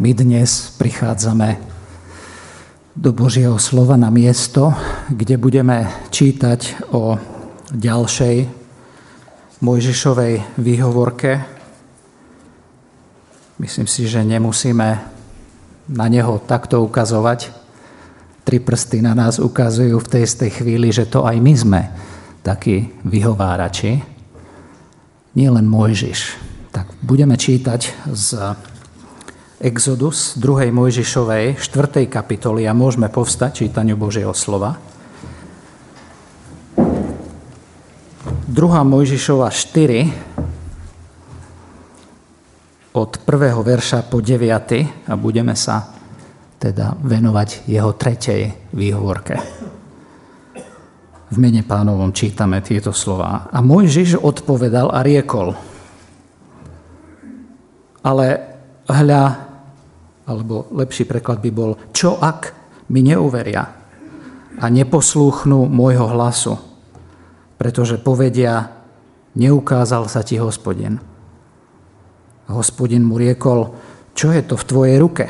My dnes prichádzame do Božieho slova na miesto, kde budeme čítať o ďalšej Mojžišovej výhovorke. Myslím si, že nemusíme na neho takto ukazovať. Tri prsty na nás ukazujú v tej istej chvíli, že to aj my sme takí vyhovárači. Nie len Mojžiš. Tak budeme čítať z Exodus 2. Mojžišovej 4. kapitoly a môžeme povstať čítaniu Božieho slova. 2. Mojžišova 4 od 1. verša po 9. a budeme sa teda venovať jeho tretej výhovorke. V mene pánovom čítame tieto slova. A Mojžiš odpovedal a riekol, ale hľa, alebo lepší preklad by bol, čo ak mi neuveria a neposlúchnú môjho hlasu, pretože povedia, neukázal sa ti hospodin. A hospodin mu riekol, čo je to v tvojej ruke?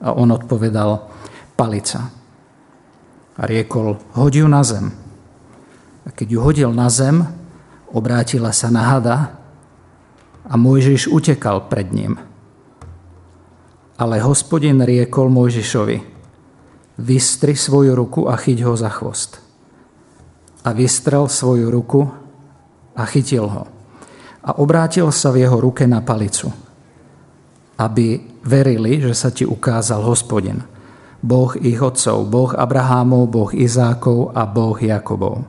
A on odpovedal, palica. A riekol, hoď ju na zem. A keď ju hodil na zem, obrátila sa na hada a Mojžiš utekal pred ním. Ale hospodin riekol Mojžišovi, vystri svoju ruku a chyť ho za chvost. A vystrel svoju ruku a chytil ho. A obrátil sa v jeho ruke na palicu, aby verili, že sa ti ukázal hospodin. Boh ich otcov, Boh Abrahámov, Boh Izákov a Boh Jakobov.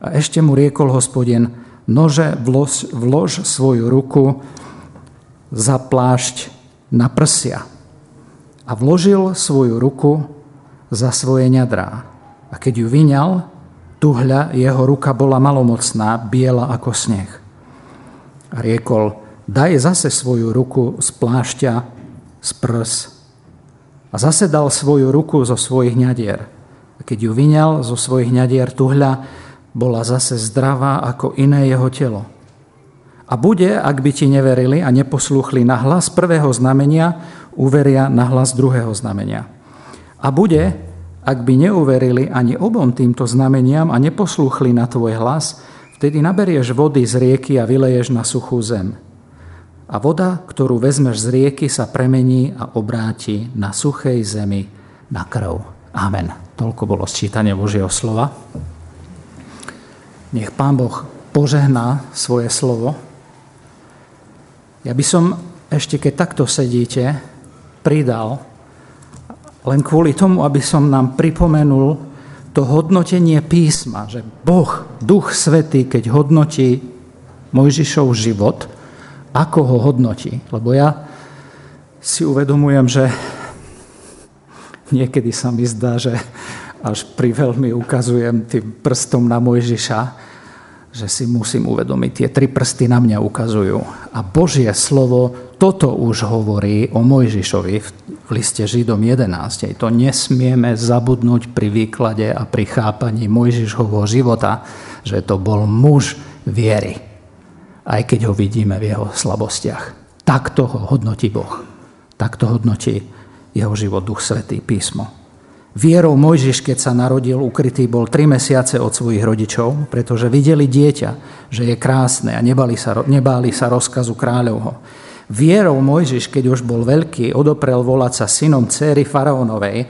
A ešte mu riekol hospodin, nože vlož, vlož svoju ruku za plášť na prsia a vložil svoju ruku za svoje ňadrá. A keď ju vyňal, tuhľa jeho ruka bola malomocná, biela ako sneh. A riekol, daj zase svoju ruku z plášťa, z prs. A zase dal svoju ruku zo svojich ňadier. A keď ju vyňal zo svojich ňadier, tuhľa bola zase zdravá ako iné jeho telo. A bude, ak by ti neverili a neposlúchli na hlas prvého znamenia, uveria na hlas druhého znamenia. A bude, ak by neuverili ani obom týmto znameniam a neposlúchli na tvoj hlas, vtedy naberieš vody z rieky a vyleješ na suchú zem. A voda, ktorú vezmeš z rieky, sa premení a obráti na suchej zemi na krv. Amen. Toľko bolo sčítanie Božieho slova. Nech Pán Boh požehná svoje slovo ja by som ešte, keď takto sedíte, pridal len kvôli tomu, aby som nám pripomenul to hodnotenie písma, že Boh, Duch Svetý, keď hodnotí Mojžišov život, ako ho hodnotí. Lebo ja si uvedomujem, že niekedy sa mi zdá, že až pri veľmi ukazujem tým prstom na Mojžiša, že si musím uvedomiť, tie tri prsty na mňa ukazujú. A Božie slovo toto už hovorí o Mojžišovi v liste Židom 11. To nesmieme zabudnúť pri výklade a pri chápaní Mojžišovho života, že to bol muž viery. Aj keď ho vidíme v jeho slabostiach. Takto ho hodnotí Boh. Takto hodnotí jeho život Duch Svetý písmo. Vierou Mojžiš, keď sa narodil, ukrytý bol tri mesiace od svojich rodičov, pretože videli dieťa, že je krásne a nebali sa, nebáli sa rozkazu kráľovho. Vierou Mojžiš, keď už bol veľký, odoprel volať sa synom céry faraónovej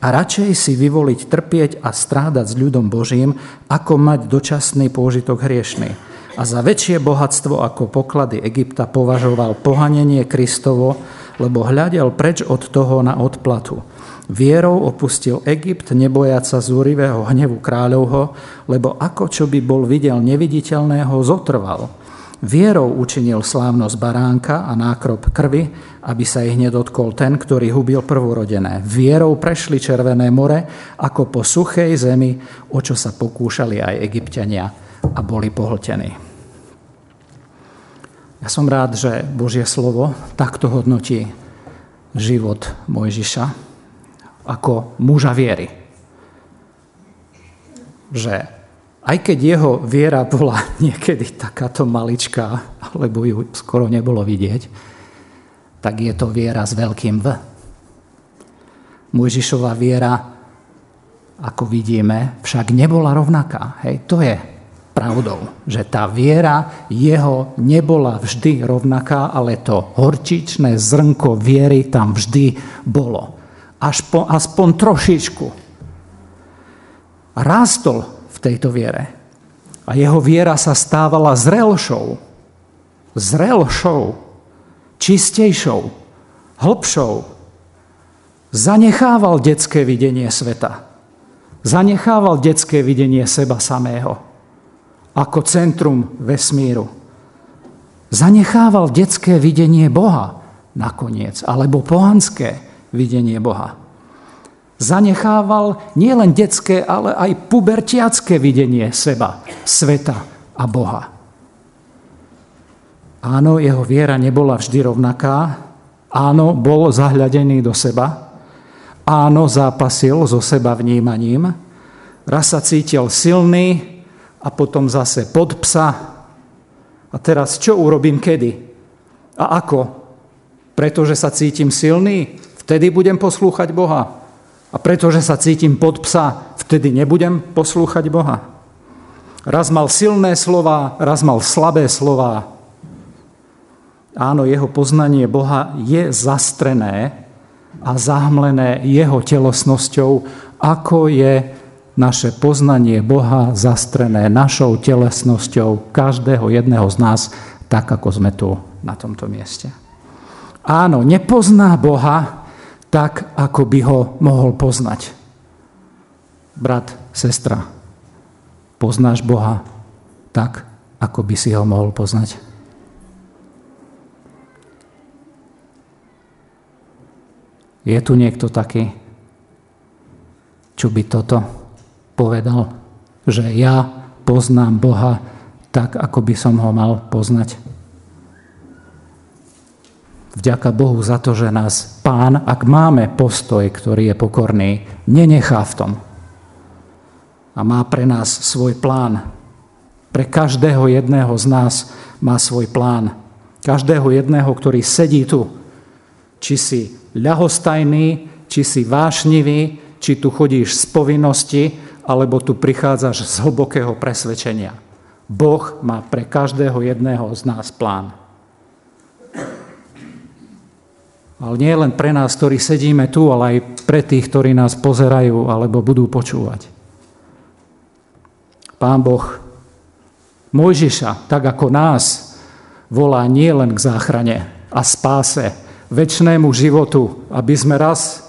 a radšej si vyvoliť trpieť a strádať s ľudom Božím, ako mať dočasný pôžitok hriešný. A za väčšie bohatstvo ako poklady Egypta považoval pohanenie Kristovo, lebo hľadel preč od toho na odplatu Vierou opustil Egypt, nebojať sa zúrivého hnevu kráľovho, lebo ako čo by bol videl neviditeľného, zotrval. Vierou učinil slávnosť baránka a nákrop krvi, aby sa ich nedotkol ten, ktorý hubil prvorodené. Vierou prešli Červené more, ako po suchej zemi, o čo sa pokúšali aj egyptiania a boli pohltení. Ja som rád, že Božie slovo takto hodnotí život Mojžiša, ako muža viery. Že aj keď jeho viera bola niekedy takáto maličká, alebo ju skoro nebolo vidieť, tak je to viera s veľkým V. Mojžišová viera, ako vidíme, však nebola rovnaká. Hej, to je pravdou, že tá viera jeho nebola vždy rovnaká, ale to horčičné zrnko viery tam vždy bolo. Až po, aspoň trošičku. Rástol v tejto viere. A jeho viera sa stávala zrelšou. Zrelšou. Čistejšou. Hlbšou. Zanechával detské videnie sveta. Zanechával detské videnie seba samého ako centrum vesmíru. Zanechával detské videnie Boha nakoniec, alebo pohanské videnie Boha. Zanechával nielen detské, ale aj pubertiacké videnie seba, sveta a Boha. Áno, jeho viera nebola vždy rovnaká. Áno, bol zahľadený do seba. Áno, zápasil so seba vnímaním. Raz sa cítil silný, a potom zase pod psa. A teraz čo urobím kedy? A ako? Pretože sa cítim silný, vtedy budem poslúchať Boha. A pretože sa cítim pod psa, vtedy nebudem poslúchať Boha. Raz mal silné slova, raz mal slabé slova. Áno, jeho poznanie Boha je zastrené a zahmlené jeho telesnosťou, ako je naše poznanie Boha zastrené našou telesnosťou každého jedného z nás, tak ako sme tu na tomto mieste. Áno, nepozná Boha tak, ako by ho mohol poznať. Brat, sestra, poznáš Boha tak, ako by si ho mohol poznať? Je tu niekto taký, čo by toto povedal, že ja poznám Boha tak, ako by som ho mal poznať. Vďaka Bohu za to, že nás Pán, ak máme postoj, ktorý je pokorný, nenechá v tom. A má pre nás svoj plán. Pre každého jedného z nás má svoj plán. Každého jedného, ktorý sedí tu. Či si ľahostajný, či si vášnivý, či tu chodíš z povinnosti, alebo tu prichádzaš z hlbokého presvedčenia. Boh má pre každého jedného z nás plán. Ale nie len pre nás, ktorí sedíme tu, ale aj pre tých, ktorí nás pozerajú alebo budú počúvať. Pán Boh Mojžiša, tak ako nás, volá nie len k záchrane a spáse, väčšnému životu, aby sme raz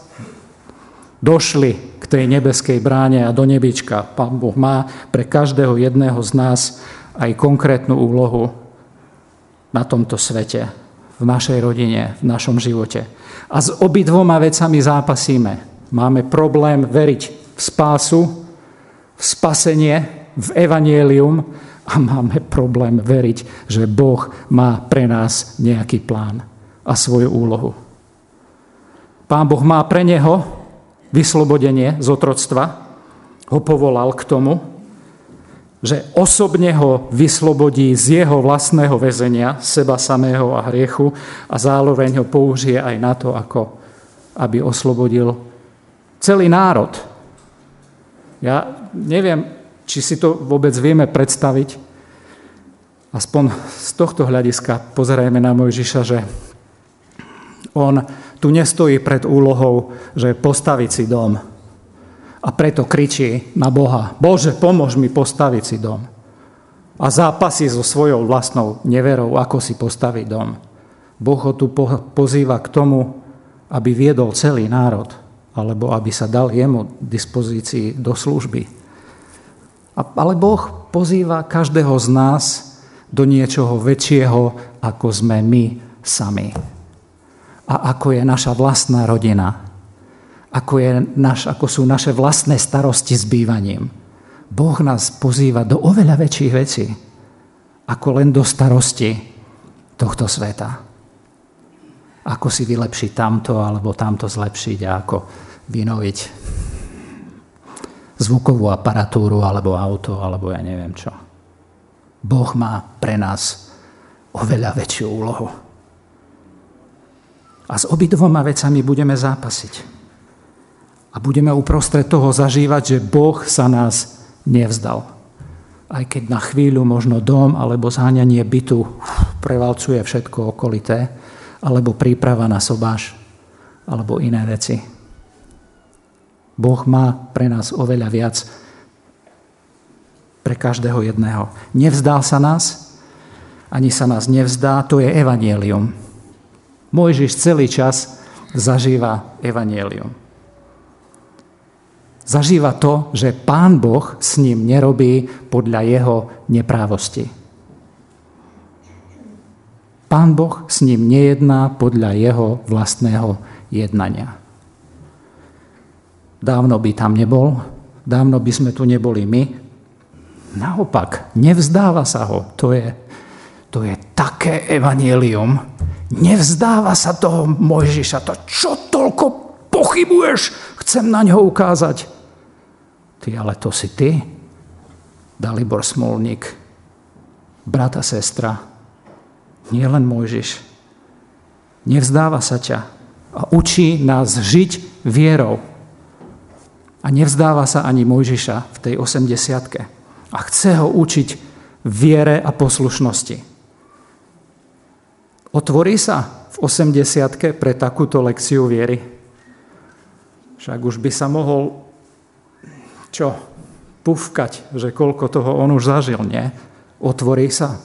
došli tej nebeskej bráne a do nebička. Pán Boh má pre každého jedného z nás aj konkrétnu úlohu na tomto svete, v našej rodine, v našom živote. A s obidvoma vecami zápasíme. Máme problém veriť v spásu, v spasenie, v evanielium a máme problém veriť, že Boh má pre nás nejaký plán a svoju úlohu. Pán Boh má pre neho vyslobodenie z otroctva, ho povolal k tomu, že osobne ho vyslobodí z jeho vlastného väzenia, seba samého a hriechu a zároveň ho použije aj na to, ako aby oslobodil celý národ. Ja neviem, či si to vôbec vieme predstaviť. Aspoň z tohto hľadiska pozerajme na Mojžiša, že on tu nestojí pred úlohou, že postaviť si dom. A preto kričí na Boha, Bože, pomôž mi postaviť si dom. A zápasí so svojou vlastnou neverou, ako si postaviť dom. Boh ho tu pozýva k tomu, aby viedol celý národ, alebo aby sa dal jemu dispozícii do služby. Ale Boh pozýva každého z nás do niečoho väčšieho, ako sme my sami a ako je naša vlastná rodina, ako, je naš, ako sú naše vlastné starosti s bývaním. Boh nás pozýva do oveľa väčších vecí, ako len do starosti tohto sveta. Ako si vylepšiť tamto alebo tamto zlepšiť a ako vynoviť zvukovú aparatúru alebo auto alebo ja neviem čo. Boh má pre nás oveľa väčšiu úlohu. A s obidvoma vecami budeme zápasiť. A budeme uprostred toho zažívať, že Boh sa nás nevzdal. Aj keď na chvíľu možno dom alebo zháňanie bytu prevalcuje všetko okolité, alebo príprava na sobáš, alebo iné veci. Boh má pre nás oveľa viac pre každého jedného. Nevzdal sa nás, ani sa nás nevzdá, to je evanielium. Mojžiš celý čas zažíva evanielium. Zažíva to, že Pán Boh s ním nerobí podľa jeho neprávosti. Pán Boh s ním nejedná podľa jeho vlastného jednania. Dávno by tam nebol, dávno by sme tu neboli my, Naopak, nevzdáva sa ho. To je, to je také evanielium. Nevzdáva sa toho Mojžiša. To čo toľko pochybuješ? Chcem na ňo ukázať. Ty, ale to si ty? Dalibor Smolník, brata, sestra, nie len Mojžiš. Nevzdáva sa ťa a učí nás žiť vierou. A nevzdáva sa ani Mojžiša v tej osemdesiatke a chce ho učiť viere a poslušnosti. Otvorí sa v 80 pre takúto lekciu viery. Však už by sa mohol čo? Pufkať, že koľko toho on už zažil, nie? Otvorí sa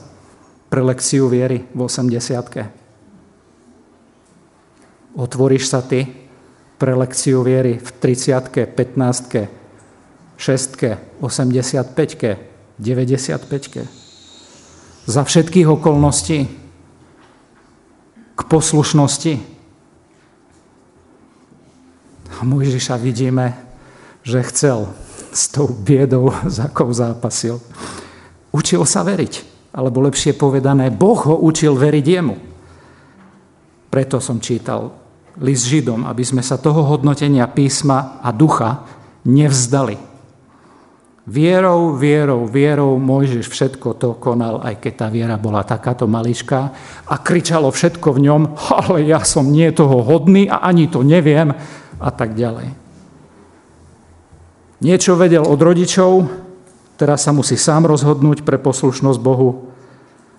pre lekciu viery v 80 Otvoríš sa ty pre lekciu viery v 30 15 šestke, 85 95 Za všetkých okolností k poslušnosti. A Mojžiša vidíme, že chcel s tou biedou, za akou zápasil. Učil sa veriť, alebo lepšie povedané, Boh ho učil veriť jemu. Preto som čítal list Židom, aby sme sa toho hodnotenia písma a ducha nevzdali Vierou, vierou, vierou Mojžiš všetko to konal, aj keď tá viera bola takáto maličká a kričalo všetko v ňom, ale ja som nie toho hodný a ani to neviem a tak ďalej. Niečo vedel od rodičov, teraz sa musí sám rozhodnúť pre poslušnosť Bohu.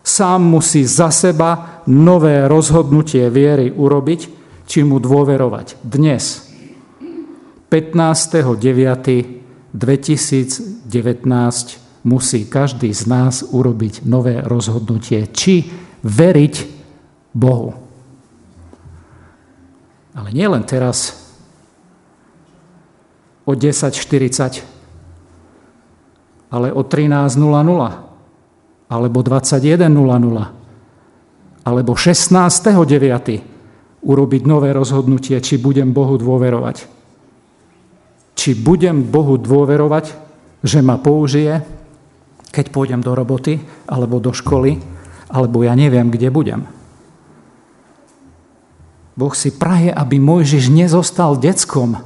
Sám musí za seba nové rozhodnutie viery urobiť, či mu dôverovať. Dnes, 15.9 2019 musí každý z nás urobiť nové rozhodnutie, či veriť Bohu. Ale nielen teraz, o 10.40, ale o 13.00, alebo 21.00, alebo 16.9. urobiť nové rozhodnutie, či budem Bohu dôverovať. Či budem Bohu dôverovať, že ma použije, keď pôjdem do roboty, alebo do školy, alebo ja neviem, kde budem. Boh si praje, aby Mojžiš nezostal deckom,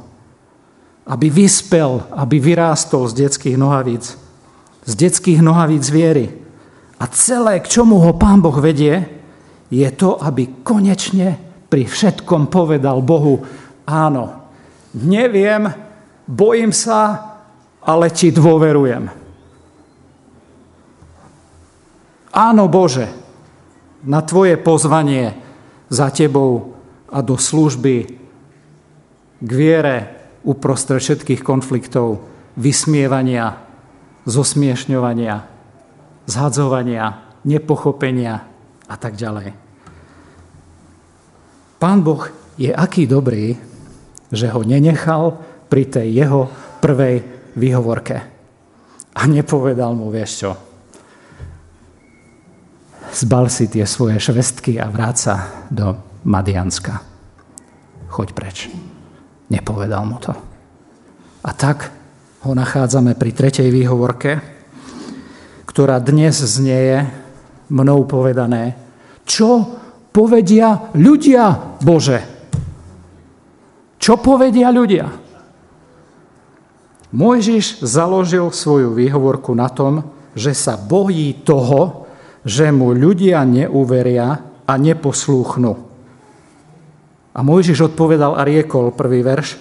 aby vyspel, aby vyrástol z detských nohavíc, z detských nohavíc viery. A celé, k čomu ho Pán Boh vedie, je to, aby konečne pri všetkom povedal Bohu, áno, neviem, Bojím sa, ale ti dôverujem. Áno, Bože, na Tvoje pozvanie za Tebou a do služby k viere uprostred všetkých konfliktov, vysmievania, zosmiešňovania, zhadzovania, nepochopenia a tak ďalej. Pán Boh je aký dobrý, že ho nenechal pri tej jeho prvej výhovorke. A nepovedal mu, vieš čo, zbal si tie svoje švestky a vráca do Madianska. Choď preč. Nepovedal mu to. A tak ho nachádzame pri tretej výhovorke, ktorá dnes znieje mnou povedané, čo povedia ľudia, Bože? Čo povedia ľudia? Mojžiš založil svoju výhovorku na tom, že sa bojí toho, že mu ľudia neuveria a neposlúchnu. A Mojžiš odpovedal a riekol, prvý verš,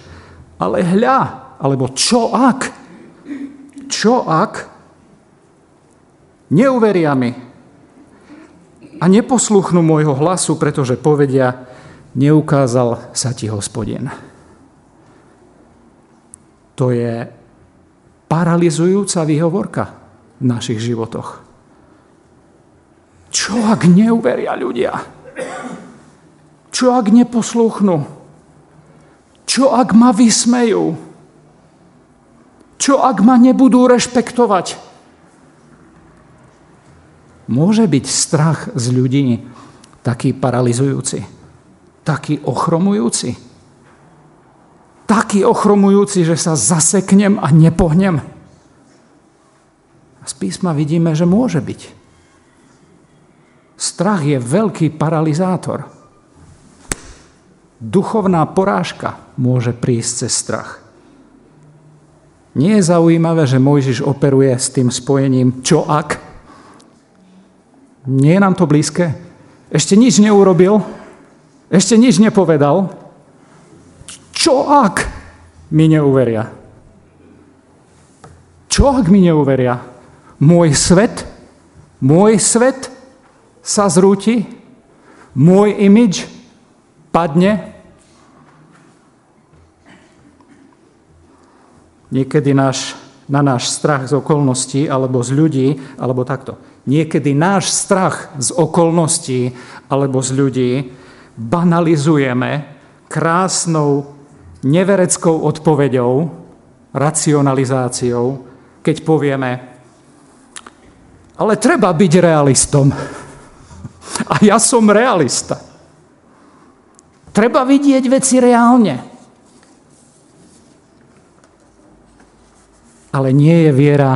ale hľa, alebo čo ak? Čo ak neuveria mi a neposluchnú môjho hlasu, pretože povedia, neukázal sa ti hospodin. To je paralizujúca výhovorka v našich životoch. Čo ak neuveria ľudia? Čo ak neposlúchnu? Čo ak ma vysmejú? Čo ak ma nebudú rešpektovať? Môže byť strach z ľudí taký paralizujúci, taký ochromujúci, taký ochromujúci, že sa zaseknem a nepohnem. Z písma vidíme, že môže byť. Strach je veľký paralizátor. Duchovná porážka môže prísť cez strach. Nie je zaujímavé, že Mojžiš operuje s tým spojením čo ak? Nie je nám to blízke? Ešte nič neurobil? Ešte nič nepovedal? Čo ak mi neuveria? Čo ak mi neuveria? Môj svet? Môj svet sa zrúti, môj imidž padne. Niekedy náš, na náš strach z okolností alebo z ľudí, alebo takto. Niekedy náš strach z okolností alebo z ľudí banalizujeme krásnou nevereckou odpoveďou, racionalizáciou, keď povieme, ale treba byť realistom. A ja som realista. Treba vidieť veci reálne. Ale nie je viera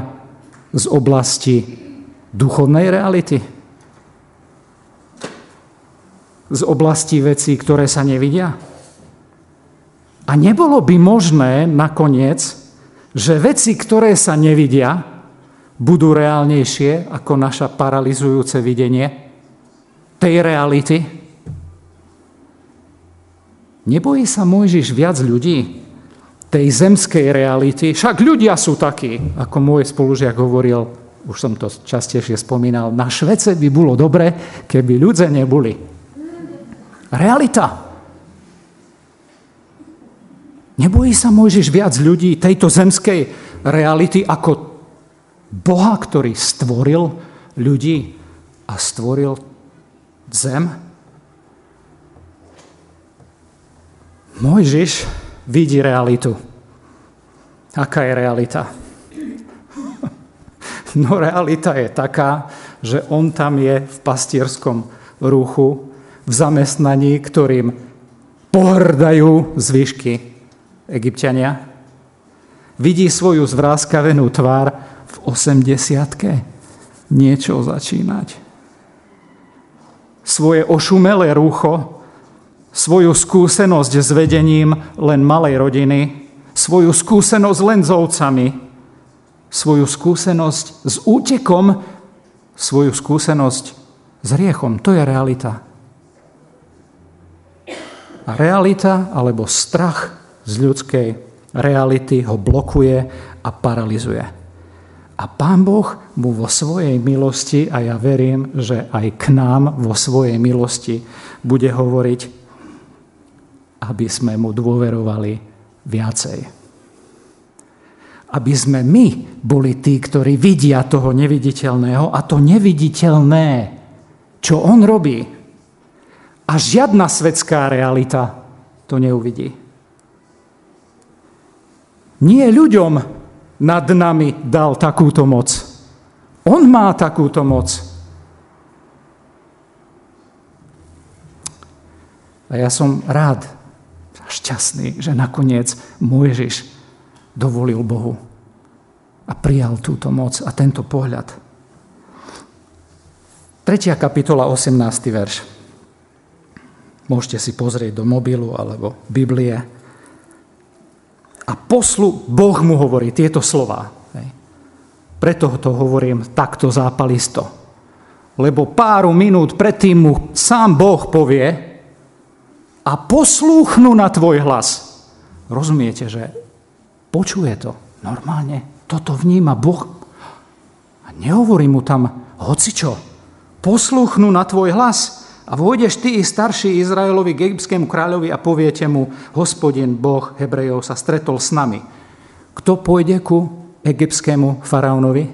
z oblasti duchovnej reality. Z oblasti vecí, ktoré sa nevidia. A nebolo by možné nakoniec, že veci, ktoré sa nevidia, budú reálnejšie ako naša paralizujúce videnie? tej reality? Nebojí sa Mojžiš viac ľudí tej zemskej reality? Však ľudia sú takí, ako môj spolužiak hovoril, už som to častejšie spomínal, na Švece by bolo dobre, keby ľudze neboli. Realita. Nebojí sa Mojžiš viac ľudí tejto zemskej reality ako Boha, ktorý stvoril ľudí a stvoril zem. Mojžiš vidí realitu. Aká je realita? No realita je taká, že on tam je v pastierskom ruchu, v zamestnaní, ktorým pohrdajú zvyšky egyptiania. Vidí svoju zvráskavenú tvár v 80 niečo začínať svoje ošumelé rúcho, svoju skúsenosť s vedením len malej rodiny, svoju skúsenosť len s ovcami, svoju skúsenosť s útekom, svoju skúsenosť s riechom. To je realita. A realita alebo strach z ľudskej reality ho blokuje a paralizuje. A Pán Boh mu vo svojej milosti, a ja verím, že aj k nám vo svojej milosti bude hovoriť, aby sme mu dôverovali viacej. Aby sme my boli tí, ktorí vidia toho neviditeľného a to neviditeľné, čo on robí. A žiadna svetská realita to neuvidí. Nie ľuďom nad nami dal takúto moc. On má takúto moc. A ja som rád šťastný, že nakoniec Mojžiš dovolil Bohu a prijal túto moc a tento pohľad. 3. kapitola, 18. verš. Môžete si pozrieť do mobilu alebo Biblie. A poslu, Boh mu hovorí tieto slova. Preto to hovorím takto zápalisto. Lebo pár minút predtým mu sám Boh povie, a poslúchnu na tvoj hlas. Rozumiete, že počuje to normálne, toto vníma Boh a nehovorí mu tam hocičo. Poslúchnu na tvoj hlas a vôjdeš ty i starší Izraelovi k egyptskému kráľovi a poviete mu, hospodin Boh Hebrejov sa stretol s nami. Kto pôjde ku egyptskému faraónovi?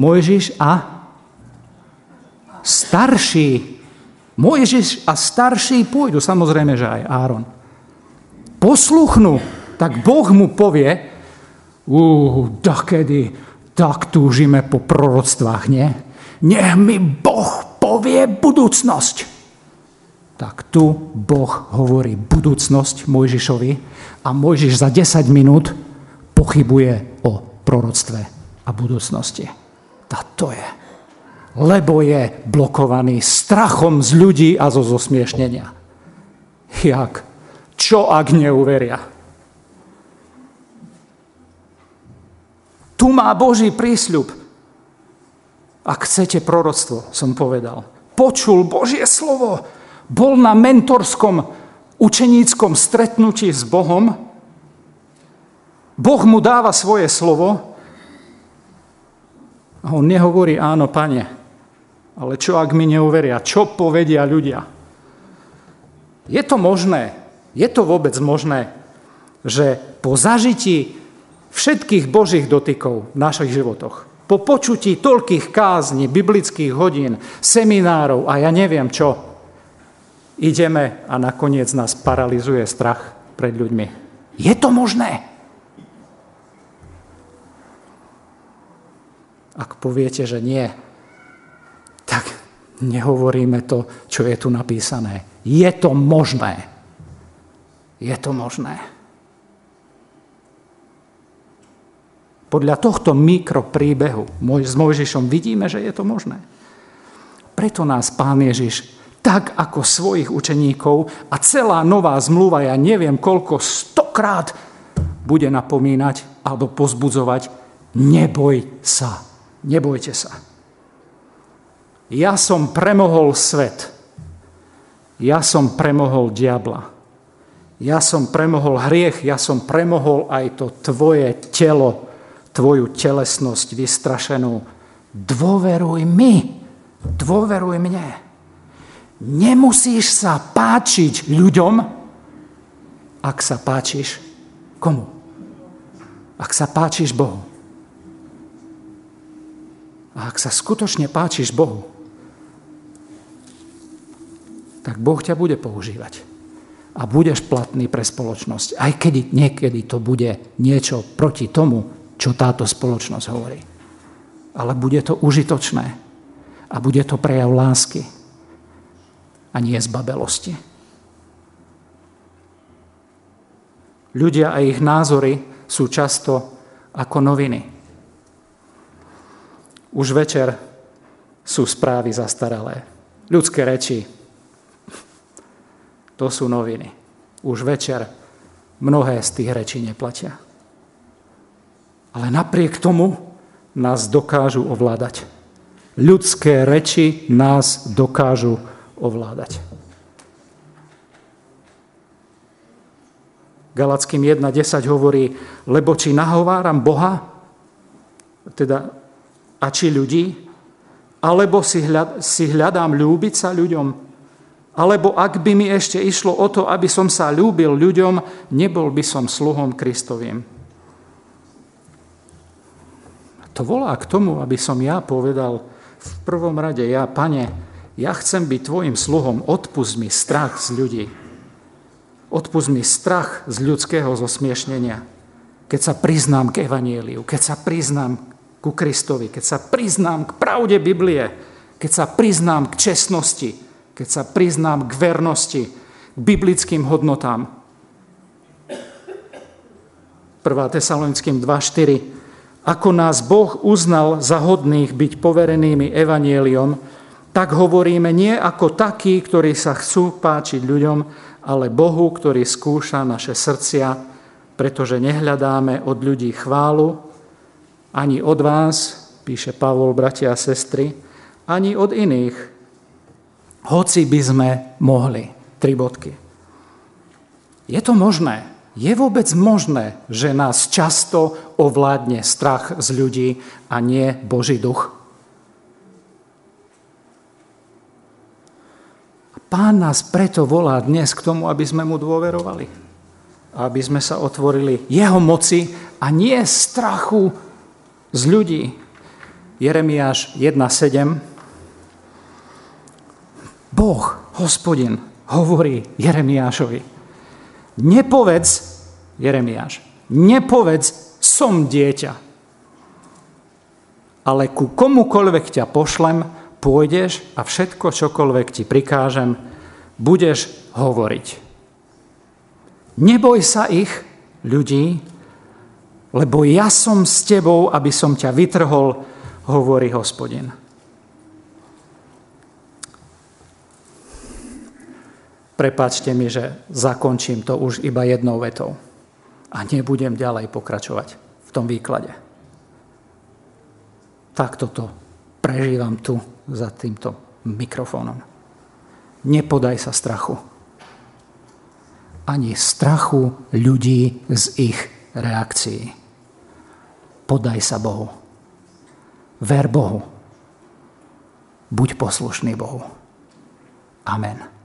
Mojžiš a starší. Mojžiš a starší pôjdu, samozrejme, že aj Áron. Posluchnú, tak Boh mu povie, uh, kedy tak túžime po proroctvách, nie? Nech mi Boh povie budúcnosť tak tu Boh hovorí budúcnosť Mojžišovi a Mojžiš za 10 minút pochybuje o proroctve a budúcnosti. A to je. Lebo je blokovaný strachom z ľudí a zo zosmiešnenia. Jak? Čo ak neuveria? Tu má Boží prísľub. Ak chcete proroctvo, som povedal. Počul Božie slovo, bol na mentorskom učeníckom stretnutí s Bohom, Boh mu dáva svoje slovo a on nehovorí áno, pane, ale čo ak mi neuveria? Čo povedia ľudia? Je to možné, je to vôbec možné, že po zažití všetkých Božích dotykov v našich životoch, po počutí toľkých kázni, biblických hodín, seminárov a ja neviem čo, ideme a nakoniec nás paralizuje strach pred ľuďmi. Je to možné? Ak poviete, že nie, tak nehovoríme to, čo je tu napísané. Je to možné. Je to možné. Podľa tohto mikropríbehu s Mojžišom vidíme, že je to možné. Preto nás Pán Ježiš tak ako svojich učeníkov a celá nová zmluva, ja neviem koľko, stokrát bude napomínať alebo pozbudzovať, neboj sa, nebojte sa. Ja som premohol svet, ja som premohol diabla, ja som premohol hriech, ja som premohol aj to tvoje telo, tvoju telesnosť vystrašenú. Dôveruj mi, dôveruj mne. Nemusíš sa páčiť ľuďom, ak sa páčiš komu? Ak sa páčiš Bohu. A ak sa skutočne páčiš Bohu, tak Boh ťa bude používať. A budeš platný pre spoločnosť. Aj keď niekedy to bude niečo proti tomu, čo táto spoločnosť hovorí. Ale bude to užitočné. A bude to prejav lásky a nie z babelosti. Ľudia a ich názory sú často ako noviny. Už večer sú správy zastaralé. Ľudské reči, to sú noviny. Už večer mnohé z tých rečí neplatia. Ale napriek tomu nás dokážu ovládať. Ľudské reči nás dokážu ovládať. Galackým 1.10 hovorí, lebo či nahováram Boha, teda a či ľudí, alebo si, hľad, si hľadám ľúbiť sa ľuďom, alebo ak by mi ešte išlo o to, aby som sa ľúbil ľuďom, nebol by som sluhom Kristovým. To volá k tomu, aby som ja povedal v prvom rade, ja, pane, ja chcem byť tvojim sluhom, odpust mi strach z ľudí. Odpust mi strach z ľudského zosmiešnenia. Keď sa priznám k evanieliu, keď sa priznám ku Kristovi, keď sa priznám k pravde Biblie, keď sa priznám k čestnosti, keď sa priznám k vernosti, k biblickým hodnotám. 1. Tesalonickým 2.4. Ako nás Boh uznal za hodných byť poverenými evanieliom, tak hovoríme nie ako takí, ktorí sa chcú páčiť ľuďom, ale Bohu, ktorý skúša naše srdcia, pretože nehľadáme od ľudí chválu, ani od vás, píše Pavol, bratia a sestry, ani od iných, hoci by sme mohli. Tri bodky. Je to možné. Je vôbec možné, že nás často ovládne strach z ľudí a nie Boží duch? Pán nás preto volá dnes k tomu, aby sme mu dôverovali. Aby sme sa otvorili jeho moci a nie strachu z ľudí. Jeremiáš 1.7 Boh, hospodin, hovorí Jeremiášovi Nepovedz, Jeremiáš, nepovedz, som dieťa. Ale ku komukoľvek ťa pošlem, pôjdeš a všetko, čokoľvek ti prikážem, budeš hovoriť. Neboj sa ich, ľudí, lebo ja som s tebou, aby som ťa vytrhol, hovorí hospodin. Prepačte mi, že zakončím to už iba jednou vetou a nebudem ďalej pokračovať v tom výklade. Takto to prežívam tu za týmto mikrofónom. Nepodaj sa strachu. Ani strachu ľudí z ich reakcií. Podaj sa Bohu. Ver Bohu. Buď poslušný Bohu. Amen.